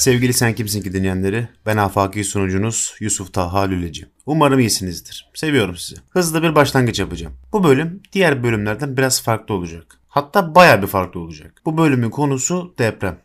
Sevgili Sen Kimsin Ki dinleyenleri, ben afaki sunucunuz Yusuf Taha Lüleci. Umarım iyisinizdir. Seviyorum sizi. Hızlı bir başlangıç yapacağım. Bu bölüm diğer bölümlerden biraz farklı olacak. Hatta baya bir farklı olacak. Bu bölümün konusu deprem.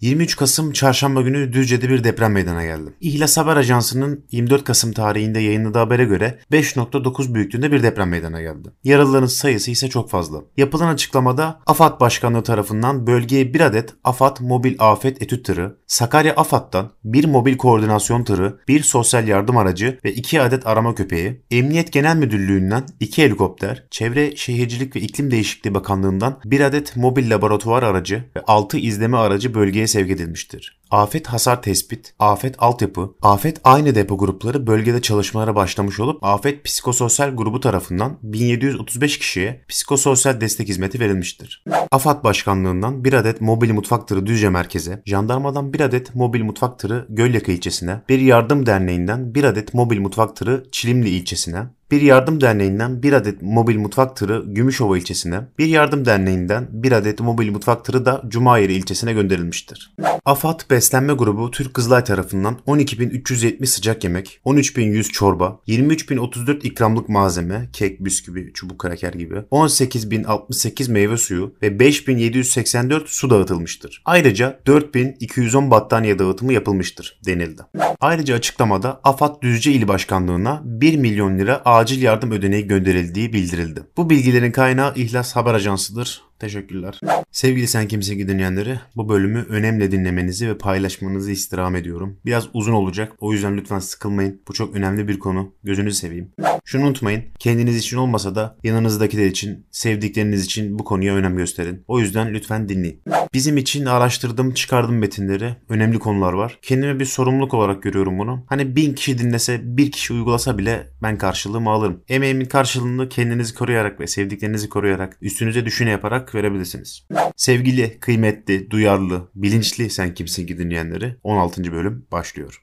23 Kasım çarşamba günü Düzce'de bir deprem meydana geldi. İhlas Haber Ajansı'nın 24 Kasım tarihinde yayınladığı habere göre 5.9 büyüklüğünde bir deprem meydana geldi. Yaralıların sayısı ise çok fazla. Yapılan açıklamada AFAD Başkanlığı tarafından bölgeye bir adet AFAD Mobil Afet Etüt Tırı, Sakarya AFAD'dan bir mobil koordinasyon tırı, bir sosyal yardım aracı ve iki adet arama köpeği, Emniyet Genel Müdürlüğü'nden iki helikopter, Çevre Şehircilik ve İklim Değişikliği Bakanlığı'ndan bir adet mobil laboratuvar aracı ve 6 izleme aracı bölgeye sevk edilmiştir. Afet hasar tespit, afet altyapı, afet aynı depo grupları bölgede çalışmalara başlamış olup afet psikososyal grubu tarafından 1735 kişiye psikososyal destek hizmeti verilmiştir. AFAD Başkanlığından bir adet mobil mutfak tırı Düzce merkeze, jandarmadan bir adet mobil mutfak tırı Gölyaka ilçesine, bir yardım derneğinden bir adet mobil mutfak tırı Çilimli ilçesine, bir yardım derneğinden bir adet mobil mutfak tırı Gümüşova ilçesine, bir yardım derneğinden bir adet mobil mutfak tırı da Cumayeri ilçesine gönderilmiştir. AFAD Beslenme Grubu Türk Kızılay tarafından 12.370 sıcak yemek, 13.100 çorba, 23.034 ikramlık malzeme, kek, bisküvi, çubuk kraker gibi, 18.068 meyve suyu ve 5.784 su dağıtılmıştır. Ayrıca 4.210 battaniye dağıtımı yapılmıştır denildi. Ayrıca açıklamada AFAD Düzce İl Başkanlığı'na 1 milyon lira acil yardım ödeneği gönderildiği bildirildi. Bu bilgilerin kaynağı İhlas Haber Ajansı'dır. Teşekkürler. Sevgili Sen Kimsin Ki dinleyenleri bu bölümü önemli dinlemenizi ve paylaşmanızı istirham ediyorum. Biraz uzun olacak o yüzden lütfen sıkılmayın. Bu çok önemli bir konu. Gözünüzü seveyim. Şunu unutmayın. Kendiniz için olmasa da yanınızdakiler için, sevdikleriniz için bu konuya önem gösterin. O yüzden lütfen dinleyin. Bizim için araştırdım, çıkardım metinleri. Önemli konular var. Kendime bir sorumluluk olarak görüyorum bunu. Hani bin kişi dinlese, bir kişi uygulasa bile ben karşılığımı alırım. Emeğimin karşılığını kendinizi koruyarak ve sevdiklerinizi koruyarak, üstünüze düşüne yaparak verebilirsiniz. Sevgili, kıymetli, duyarlı, bilinçli sen kimsin ki dinleyenleri 16. bölüm başlıyor.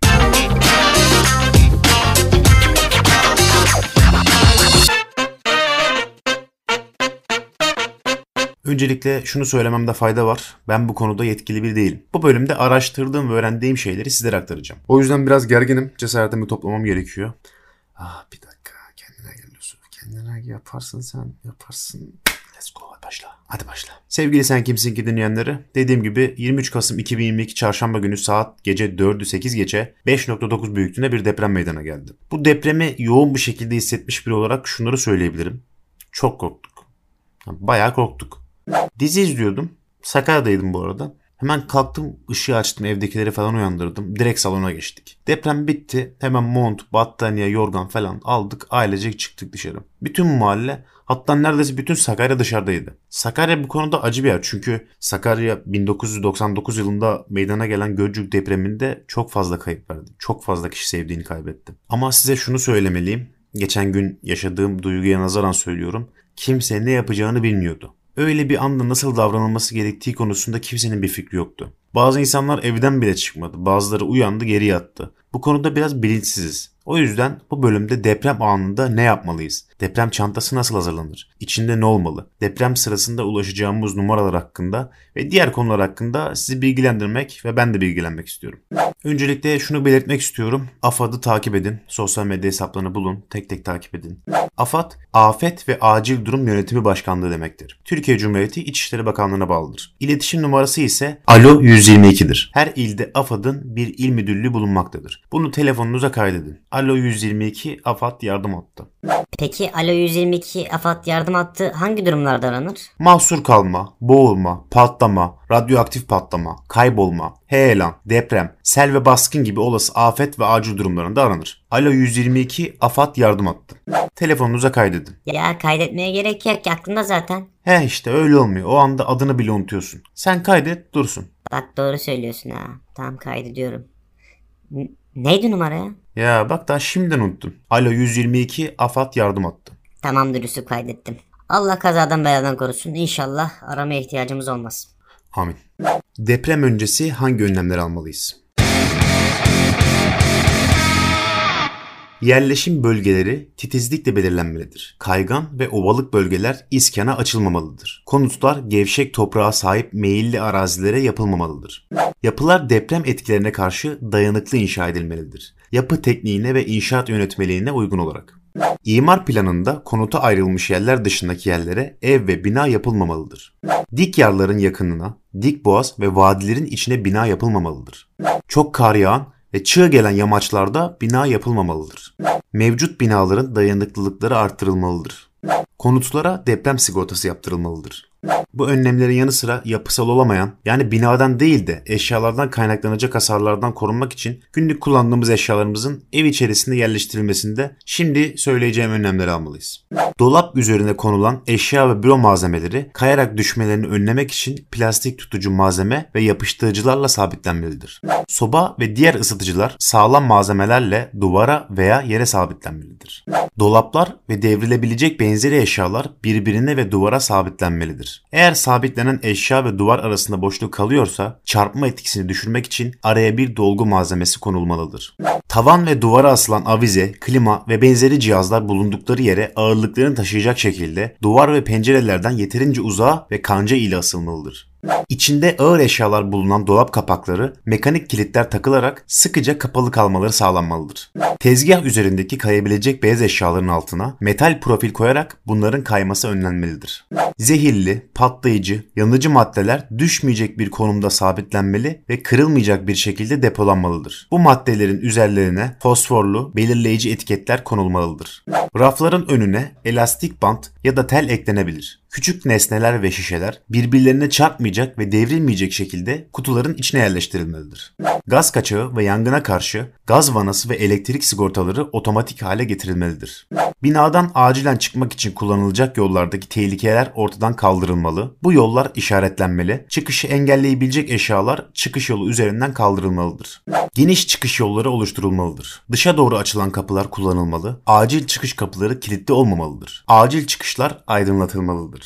Öncelikle şunu söylememde fayda var. Ben bu konuda yetkili bir değilim. Bu bölümde araştırdığım ve öğrendiğim şeyleri sizlere aktaracağım. O yüzden biraz gerginim. Cesaretimi toplamam gerekiyor. Ah bir dakika. Kendine gel Yusuf. Kendine. Yaparsın sen. Yaparsın. Hadi başla. Sevgili Sen Kimsin Ki dinleyenleri. Dediğim gibi 23 Kasım 2022 Çarşamba günü saat gece 4'ü 8 geçe 5.9 büyüklüğünde bir deprem meydana geldi. Bu depremi yoğun bir şekilde hissetmiş biri olarak şunları söyleyebilirim. Çok korktuk. Bayağı korktuk. Dizi izliyordum. Sakarya'daydım bu arada. Hemen kalktım ışığı açtım evdekileri falan uyandırdım. Direkt salona geçtik. Deprem bitti. Hemen mont, battaniye, yorgan falan aldık. Ailecek çıktık dışarı. Bütün mahalle hatta neredeyse bütün Sakarya dışarıdaydı. Sakarya bu konuda acı bir yer. Çünkü Sakarya 1999 yılında meydana gelen Gölcük depreminde çok fazla kayıp verdi. Çok fazla kişi sevdiğini kaybetti. Ama size şunu söylemeliyim. Geçen gün yaşadığım duyguya nazaran söylüyorum. Kimse ne yapacağını bilmiyordu. Öyle bir anda nasıl davranılması gerektiği konusunda kimsenin bir fikri yoktu. Bazı insanlar evden bile çıkmadı. Bazıları uyandı geri yattı. Bu konuda biraz bilinçsiziz. O yüzden bu bölümde deprem anında ne yapmalıyız? Deprem çantası nasıl hazırlanır? İçinde ne olmalı? Deprem sırasında ulaşacağımız numaralar hakkında ve diğer konular hakkında sizi bilgilendirmek ve ben de bilgilenmek istiyorum. Öncelikle şunu belirtmek istiyorum. AFAD'ı takip edin. Sosyal medya hesaplarını bulun. Tek tek takip edin. AFAD, Afet ve Acil Durum Yönetimi Başkanlığı demektir. Türkiye Cumhuriyeti İçişleri Bakanlığı'na bağlıdır. İletişim numarası ise Alo 122'dir. Her ilde AFAD'ın bir il müdürlüğü bulunmaktadır. Bunu telefonunuza kaydedin. Alo 122 AFAD yardım hattı. Peki Alo 122 AFAD yardım hattı hangi durumlarda aranır? Mahsur kalma, boğulma, patlama, radyoaktif patlama, kaybolma, heyelan, deprem, sel ve baskın gibi olası afet ve acil durumlarında aranır. Alo 122 AFAD yardım hattı. Telefonunuza kaydedin. Ya kaydetmeye gerek yok ki aklında zaten. He işte öyle olmuyor. O anda adını bile unutuyorsun. Sen kaydet dursun. Bak doğru söylüyorsun ha. Tamam kaydediyorum. N- neydi numara ya? Ya bak daha şimdiden unuttun. Alo 122 AFAD yardım hattı. Tamamdır Yusuf kaydettim. Allah kazadan beladan korusun. İnşallah aramaya ihtiyacımız olmaz. Amin. Deprem öncesi hangi önlemler almalıyız? Yerleşim bölgeleri titizlikle belirlenmelidir. Kaygan ve ovalık bölgeler iskana açılmamalıdır. Konutlar gevşek toprağa sahip meyilli arazilere yapılmamalıdır. Yapılar deprem etkilerine karşı dayanıklı inşa edilmelidir. Yapı tekniğine ve inşaat yönetmeliğine uygun olarak. İmar planında konuta ayrılmış yerler dışındaki yerlere ev ve bina yapılmamalıdır. Dik yarların yakınına, dik boğaz ve vadilerin içine bina yapılmamalıdır. Çok kar yağan ve çığ gelen yamaçlarda bina yapılmamalıdır. Mevcut binaların dayanıklılıkları artırılmalıdır. Konutlara deprem sigortası yaptırılmalıdır. Bu önlemlerin yanı sıra yapısal olamayan yani binadan değil de eşyalardan kaynaklanacak hasarlardan korunmak için günlük kullandığımız eşyalarımızın ev içerisinde yerleştirilmesinde şimdi söyleyeceğim önlemleri almalıyız. Dolap üzerine konulan eşya ve büro malzemeleri kayarak düşmelerini önlemek için plastik tutucu malzeme ve yapıştırıcılarla sabitlenmelidir. Soba ve diğer ısıtıcılar sağlam malzemelerle duvara veya yere sabitlenmelidir. Dolaplar ve devrilebilecek benzeri eşyalar birbirine ve duvara sabitlenmelidir. Eğer sabitlenen eşya ve duvar arasında boşluk kalıyorsa çarpma etkisini düşürmek için araya bir dolgu malzemesi konulmalıdır. Tavan ve duvara asılan avize, klima ve benzeri cihazlar bulundukları yere ağırlıklarını taşıyacak şekilde duvar ve pencerelerden yeterince uzağa ve kanca ile asılmalıdır. İçinde ağır eşyalar bulunan dolap kapakları mekanik kilitler takılarak sıkıca kapalı kalmaları sağlanmalıdır. Tezgah üzerindeki kayabilecek beyaz eşyaların altına metal profil koyarak bunların kayması önlenmelidir. Zehirli, patlayıcı, yanıcı maddeler düşmeyecek bir konumda sabitlenmeli ve kırılmayacak bir şekilde depolanmalıdır. Bu maddelerin üzerlerine fosforlu belirleyici etiketler konulmalıdır. Rafların önüne elastik bant ya da tel eklenebilir. Küçük nesneler ve şişeler birbirlerine çarpmayacak ve devrilmeyecek şekilde kutuların içine yerleştirilmelidir. Gaz kaçağı ve yangına karşı gaz vanası ve elektrik sigortaları otomatik hale getirilmelidir. Binadan acilen çıkmak için kullanılacak yollardaki tehlikeler ortadan kaldırılmalı. Bu yollar işaretlenmeli. Çıkışı engelleyebilecek eşyalar çıkış yolu üzerinden kaldırılmalıdır. Geniş çıkış yolları oluşturulmalıdır. Dışa doğru açılan kapılar kullanılmalı. Acil çıkış kapıları kilitli olmamalıdır. Acil çıkışlar aydınlatılmalıdır.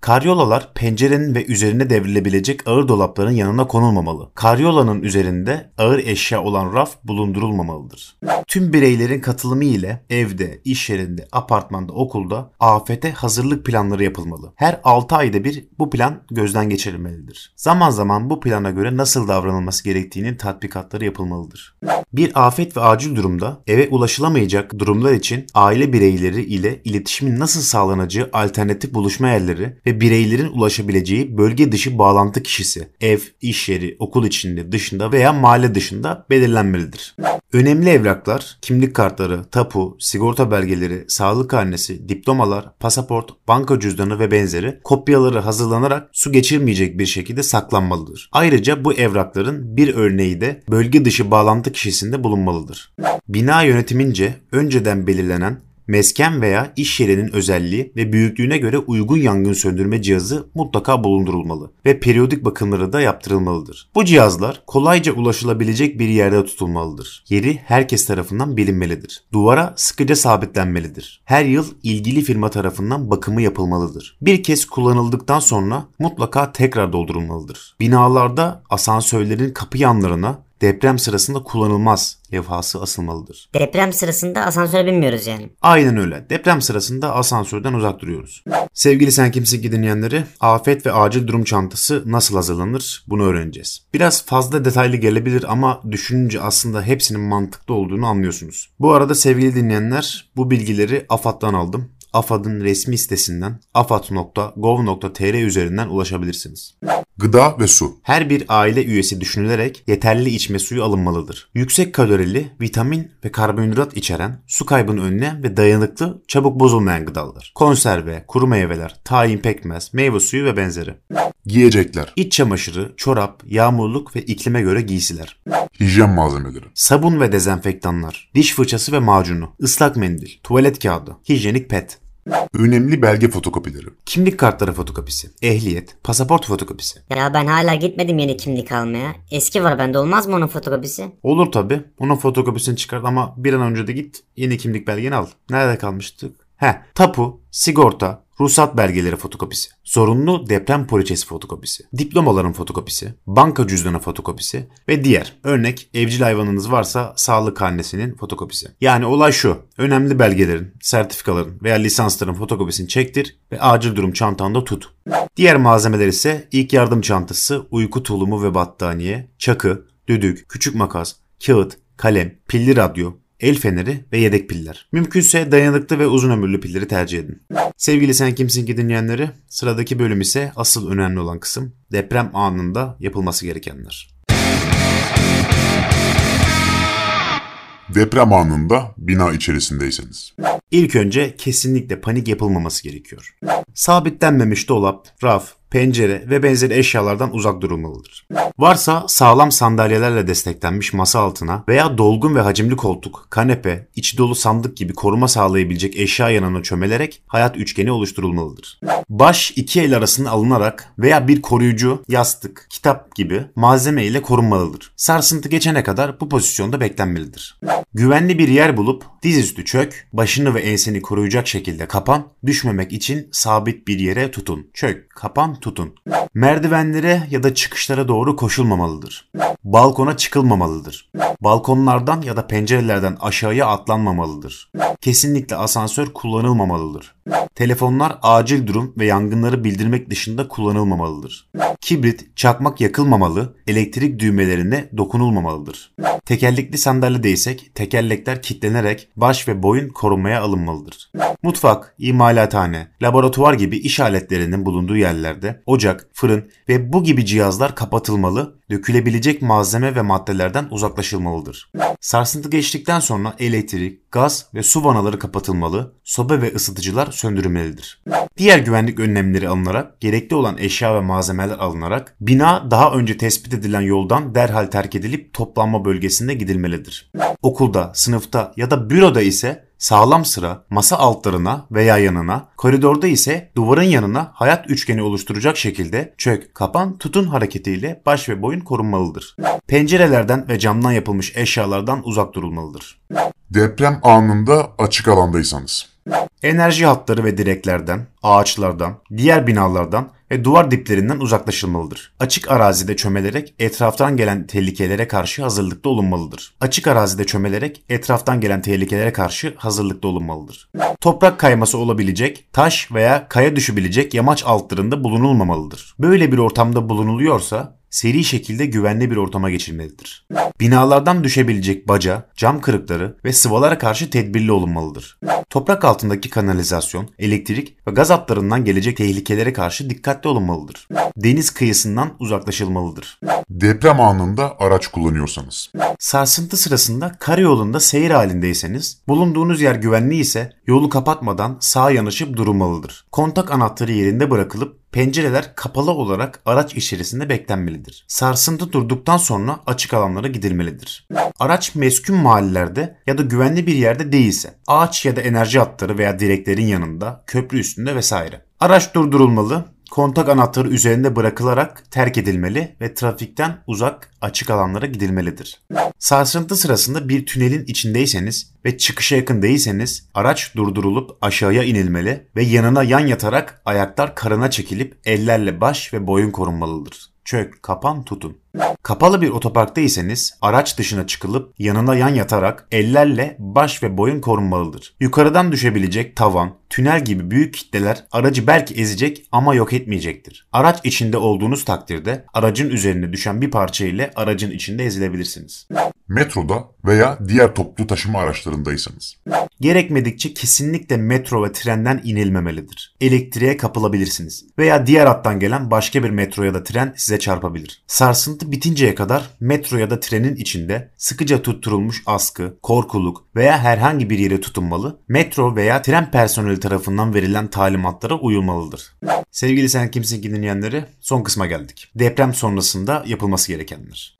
Karyolalar pencerenin ve üzerine devrilebilecek ağır dolapların yanına konulmamalı. Karyolanın üzerinde ağır eşya olan raf bulundurulmamalıdır. Tüm bireylerin katılımı ile evde, iş yerinde, apartmanda, okulda afete hazırlık planları yapılmalı. Her 6 ayda bir bu plan gözden geçirilmelidir. Zaman zaman bu plana göre nasıl davranılması gerektiğinin tatbikatları yapılmalıdır. Bir afet ve acil durumda eve ulaşılamayacak durumlar için aile bireyleri ile iletişimin nasıl sağlanacağı alternatif buluşma yerleri ve bireylerin ulaşabileceği bölge dışı bağlantı kişisi, ev, iş yeri, okul içinde, dışında veya mahalle dışında belirlenmelidir. Önemli evraklar, kimlik kartları, tapu, sigorta belgeleri, sağlık karnesi, diplomalar, pasaport, banka cüzdanı ve benzeri kopyaları hazırlanarak su geçirmeyecek bir şekilde saklanmalıdır. Ayrıca bu evrakların bir örneği de bölge dışı bağlantı kişisinde bulunmalıdır. Bina yönetimince önceden belirlenen mesken veya iş yerinin özelliği ve büyüklüğüne göre uygun yangın söndürme cihazı mutlaka bulundurulmalı ve periyodik bakımları da yaptırılmalıdır. Bu cihazlar kolayca ulaşılabilecek bir yerde tutulmalıdır. Yeri herkes tarafından bilinmelidir. Duvara sıkıca sabitlenmelidir. Her yıl ilgili firma tarafından bakımı yapılmalıdır. Bir kez kullanıldıktan sonra mutlaka tekrar doldurulmalıdır. Binalarda asansörlerin kapı yanlarına deprem sırasında kullanılmaz levhası asılmalıdır. Deprem sırasında asansöre binmiyoruz yani. Aynen öyle. Deprem sırasında asansörden uzak duruyoruz. Sevgili Sen Kimsin ki dinleyenleri, afet ve acil durum çantası nasıl hazırlanır bunu öğreneceğiz. Biraz fazla detaylı gelebilir ama düşününce aslında hepsinin mantıklı olduğunu anlıyorsunuz. Bu arada sevgili dinleyenler bu bilgileri AFAD'dan aldım. AFAD'ın resmi sitesinden afad.gov.tr üzerinden ulaşabilirsiniz. Gıda ve su. Her bir aile üyesi düşünülerek yeterli içme suyu alınmalıdır. Yüksek kalorili, vitamin ve karbonhidrat içeren, su kaybını önleyen ve dayanıklı, çabuk bozulmayan gıdalar. Konserve, kuru meyveler, tahin pekmez, meyve suyu ve benzeri. Giyecekler. İç çamaşırı, çorap, yağmurluk ve iklime göre giysiler. Hijyen malzemeleri. Sabun ve dezenfektanlar, diş fırçası ve macunu, ıslak mendil, tuvalet kağıdı, hijyenik pet. Önemli belge fotokopileri. Kimlik kartları fotokopisi, ehliyet, pasaport fotokopisi. Ya ben hala gitmedim yeni kimlik almaya. Eski var bende olmaz mı onun fotokopisi? Olur tabi. Onun fotokopisini çıkart ama bir an önce de git yeni kimlik belgeni al. Nerede kalmıştık? Heh, tapu, sigorta, ruhsat belgeleri fotokopisi, zorunlu deprem poliçesi fotokopisi, diplomaların fotokopisi, banka cüzdanı fotokopisi ve diğer örnek evcil hayvanınız varsa sağlık karnesinin fotokopisi. Yani olay şu, önemli belgelerin, sertifikaların veya lisansların fotokopisini çektir ve acil durum çantanda tut. Diğer malzemeler ise ilk yardım çantası, uyku tulumu ve battaniye, çakı, düdük, küçük makas, kağıt, kalem, pilli radyo, el feneri ve yedek piller. Mümkünse dayanıklı ve uzun ömürlü pilleri tercih edin. Sevgili Sen Kimsin ki dinleyenleri, sıradaki bölüm ise asıl önemli olan kısım deprem anında yapılması gerekenler. Deprem anında bina içerisindeyseniz. İlk önce kesinlikle panik yapılmaması gerekiyor. Sabitlenmemiş dolap, raf, pencere ve benzeri eşyalardan uzak durulmalıdır. Varsa sağlam sandalyelerle desteklenmiş masa altına veya dolgun ve hacimli koltuk, kanepe, içi dolu sandık gibi koruma sağlayabilecek eşya yanına çömelerek hayat üçgeni oluşturulmalıdır. Baş iki el arasında alınarak veya bir koruyucu, yastık, kitap gibi malzeme ile korunmalıdır. Sarsıntı geçene kadar bu pozisyonda beklenmelidir. Güvenli bir yer bulup dizüstü çök, başını ve enseni koruyacak şekilde kapan, düşmemek için sabit bir yere tutun. Çök, kapan, tutun. Merdivenlere ya da çıkışlara doğru koşulmamalıdır. Balkona çıkılmamalıdır. Balkonlardan ya da pencerelerden aşağıya atlanmamalıdır. Kesinlikle asansör kullanılmamalıdır. Telefonlar acil durum ve yangınları bildirmek dışında kullanılmamalıdır. Kibrit, çakmak yakılmamalı, elektrik düğmelerine dokunulmamalıdır. Tekerlekli sandalyedeysek tekerlekler kilitlenerek baş ve boyun korunmaya alınmalıdır. Mutfak, imalathane, laboratuvar gibi iş aletlerinin bulunduğu yerlerde ocak, fırın ve bu gibi cihazlar kapatılmalı, dökülebilecek malzeme ve maddelerden uzaklaşılmalıdır. Sarsıntı geçtikten sonra elektrik, gaz ve su vanaları kapatılmalı, soba ve ısıtıcılar söndürülmelidir. Diğer güvenlik önlemleri alınarak, gerekli olan eşya ve malzemeler alınarak, bina daha önce tespit edilen yoldan derhal terk edilip toplanma bölgesine gidilmelidir. Okulda, sınıfta ya da büroda ise sağlam sıra masa altlarına veya yanına, koridorda ise duvarın yanına hayat üçgeni oluşturacak şekilde çök, kapan, tutun hareketiyle baş ve boyun korunmalıdır. Pencerelerden ve camdan yapılmış eşyalardan uzak durulmalıdır. Deprem anında açık alandaysanız. Enerji hatları ve direklerden, ağaçlardan, diğer binalardan ve duvar diplerinden uzaklaşılmalıdır. Açık arazide çömelerek etraftan gelen tehlikelere karşı hazırlıklı olunmalıdır. Açık arazide çömelerek etraftan gelen tehlikelere karşı hazırlıklı olunmalıdır. Toprak kayması olabilecek, taş veya kaya düşebilecek yamaç altlarında bulunulmamalıdır. Böyle bir ortamda bulunuluyorsa seri şekilde güvenli bir ortama geçilmelidir. Binalardan düşebilecek baca, cam kırıkları ve sıvalara karşı tedbirli olunmalıdır. Toprak altındaki kanalizasyon, elektrik ve gaz hatlarından gelecek tehlikelere karşı dikkatli olunmalıdır. Deniz kıyısından uzaklaşılmalıdır. Deprem anında araç kullanıyorsanız. Sarsıntı sırasında karayolunda seyir halindeyseniz, bulunduğunuz yer güvenli ise yolu kapatmadan sağa yanaşıp durulmalıdır. Kontak anahtarı yerinde bırakılıp pencereler kapalı olarak araç içerisinde beklenmelidir. Sarsıntı durduktan sonra açık alanlara gidilmelidir. Araç meskun mahallelerde ya da güvenli bir yerde değilse, ağaç ya da enerji hatları veya direklerin yanında, köprü üstünde vesaire. Araç durdurulmalı, kontak anahtarı üzerinde bırakılarak terk edilmeli ve trafikten uzak açık alanlara gidilmelidir. Sarsıntı sırasında bir tünelin içindeyseniz ve çıkışa yakın değilseniz araç durdurulup aşağıya inilmeli ve yanına yan yatarak ayaklar karına çekilip ellerle baş ve boyun korunmalıdır. Çök, kapan, tutun. Kapalı bir otoparktaysanız araç dışına çıkılıp yanına yan yatarak ellerle baş ve boyun korunmalıdır. Yukarıdan düşebilecek tavan, tünel gibi büyük kitleler aracı belki ezecek ama yok etmeyecektir. Araç içinde olduğunuz takdirde aracın üzerine düşen bir parça ile aracın içinde ezilebilirsiniz. Metroda veya diğer toplu taşıma araçlarındaysanız. Gerekmedikçe kesinlikle metro ve trenden inilmemelidir. Elektriğe kapılabilirsiniz veya diğer hattan gelen başka bir metro ya da tren size çarpabilir. Sarsıntı bitinceye kadar metro ya da trenin içinde sıkıca tutturulmuş askı, korkuluk veya herhangi bir yere tutunmalı, metro veya tren personeli tarafından verilen talimatlara uyulmalıdır. Sevgili Sen Kimsin ki dinleyenleri son kısma geldik. Deprem sonrasında yapılması gerekenler.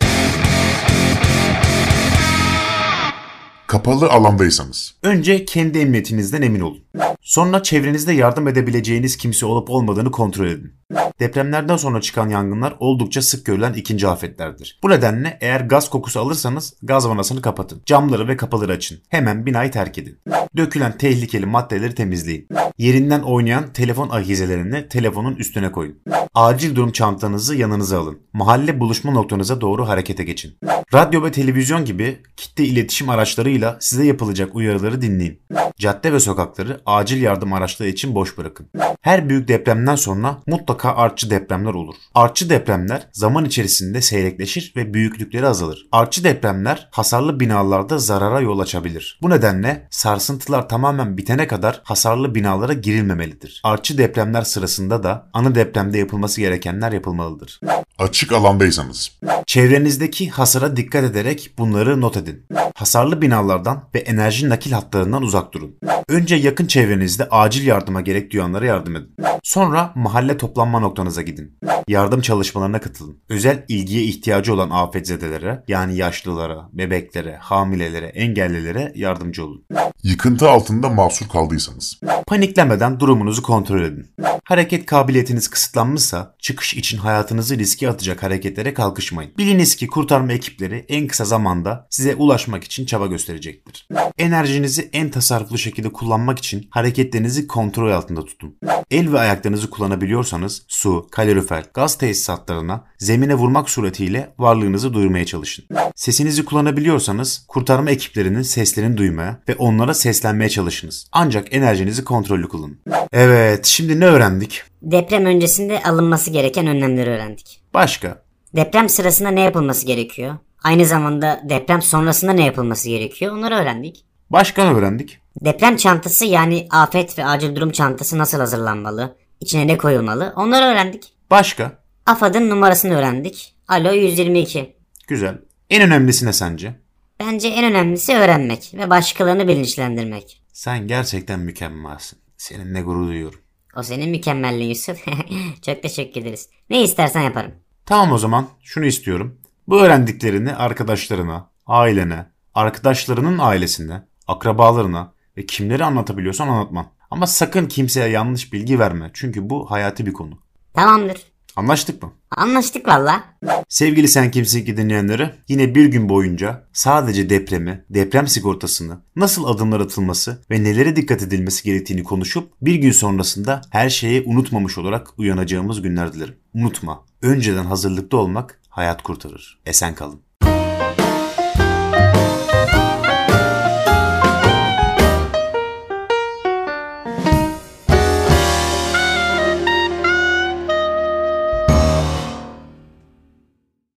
Kapalı alandaysanız. Önce kendi emniyetinizden emin olun. Sonra çevrenizde yardım edebileceğiniz kimse olup olmadığını kontrol edin. Depremlerden sonra çıkan yangınlar oldukça sık görülen ikinci afetlerdir. Bu nedenle eğer gaz kokusu alırsanız gaz vanasını kapatın. Camları ve kapıları açın. Hemen binayı terk edin. Dökülen tehlikeli maddeleri temizleyin. Yerinden oynayan telefon ahizelerini telefonun üstüne koyun. Acil durum çantanızı yanınıza alın. Mahalle buluşma noktanıza doğru harekete geçin. Radyo ve televizyon gibi kitle iletişim araçlarıyla size yapılacak uyarıları dinleyin. Cadde ve sokakları acil yardım araçları için boş bırakın. Her büyük depremden sonra mutlaka artçı depremler olur. Artçı depremler zaman içerisinde seyrekleşir ve büyüklükleri azalır. Artçı depremler hasarlı binalarda zarara yol açabilir. Bu nedenle sarsıntılar tamamen bitene kadar hasarlı binalara girilmemelidir. Artçı depremler sırasında da ana depremde yapılması gerekenler yapılmalıdır. Açık alandaysanız. Çevrenizdeki hasara dikkat ederek bunları not edin. Hasarlı binalardan ve enerji nakil hatlarından uzak durun. Önce yakın çevrenizde acil yardıma gerek duyanlara yardım edin. Sonra mahalle toplanma noktanıza gidin. Yardım çalışmalarına katılın. Özel ilgiye ihtiyacı olan afetzedelere yani yaşlılara, bebeklere, hamilelere, engellilere yardımcı olun. Yıkıntı altında mahsur kaldıysanız. Paniklemeden durumunuzu kontrol edin. Hareket kabiliyetiniz kısıtlanmışsa çıkış için hayatınızı riske atacak hareketlere kalkışmayın. Biliniz ki kurtarma ekipleri en kısa zamanda size ulaşmak için çaba gösterecektir. Enerjinizi en tasarruflu şekilde kullanmak için hareketlerinizi kontrol altında tutun. El ve ayaklarınızı kullanabiliyorsanız su, kalorifer, gaz tesisatlarına zemine vurmak suretiyle varlığınızı duyurmaya çalışın. Sesinizi kullanabiliyorsanız kurtarma ekiplerinin seslerini duymaya ve onlara seslenmeye çalışınız. Ancak enerjinizi kontrollü kullanın. Evet, şimdi ne öğrendik? Deprem öncesinde alınması gereken önlemleri öğrendik. Başka? Deprem sırasında ne yapılması gerekiyor? Aynı zamanda deprem sonrasında ne yapılması gerekiyor? Onları öğrendik. Başka ne öğrendik? Deprem çantası yani afet ve acil durum çantası nasıl hazırlanmalı? İçine ne koyulmalı? Onları öğrendik. Başka? AFAD'ın numarasını öğrendik. Alo 122. Güzel. En önemlisi ne sence? Bence en önemlisi öğrenmek ve başkalarını bilinçlendirmek. Sen gerçekten mükemmelsin. Seninle gurur duyuyorum. O senin mükemmelliğin Yusuf. Çok teşekkür ederiz. Ne istersen yaparım. Tamam o zaman şunu istiyorum. Bu öğrendiklerini arkadaşlarına, ailene, arkadaşlarının ailesine, akrabalarına ve kimleri anlatabiliyorsan anlatman. Ama sakın kimseye yanlış bilgi verme. Çünkü bu hayati bir konu. Tamamdır. Anlaştık mı? Anlaştık valla. Sevgili Sen Kimsin ki dinleyenleri yine bir gün boyunca sadece depremi, deprem sigortasını, nasıl adımlar atılması ve nelere dikkat edilmesi gerektiğini konuşup bir gün sonrasında her şeyi unutmamış olarak uyanacağımız günler dilerim. Unutma, önceden hazırlıklı olmak hayat kurtarır. Esen kalın.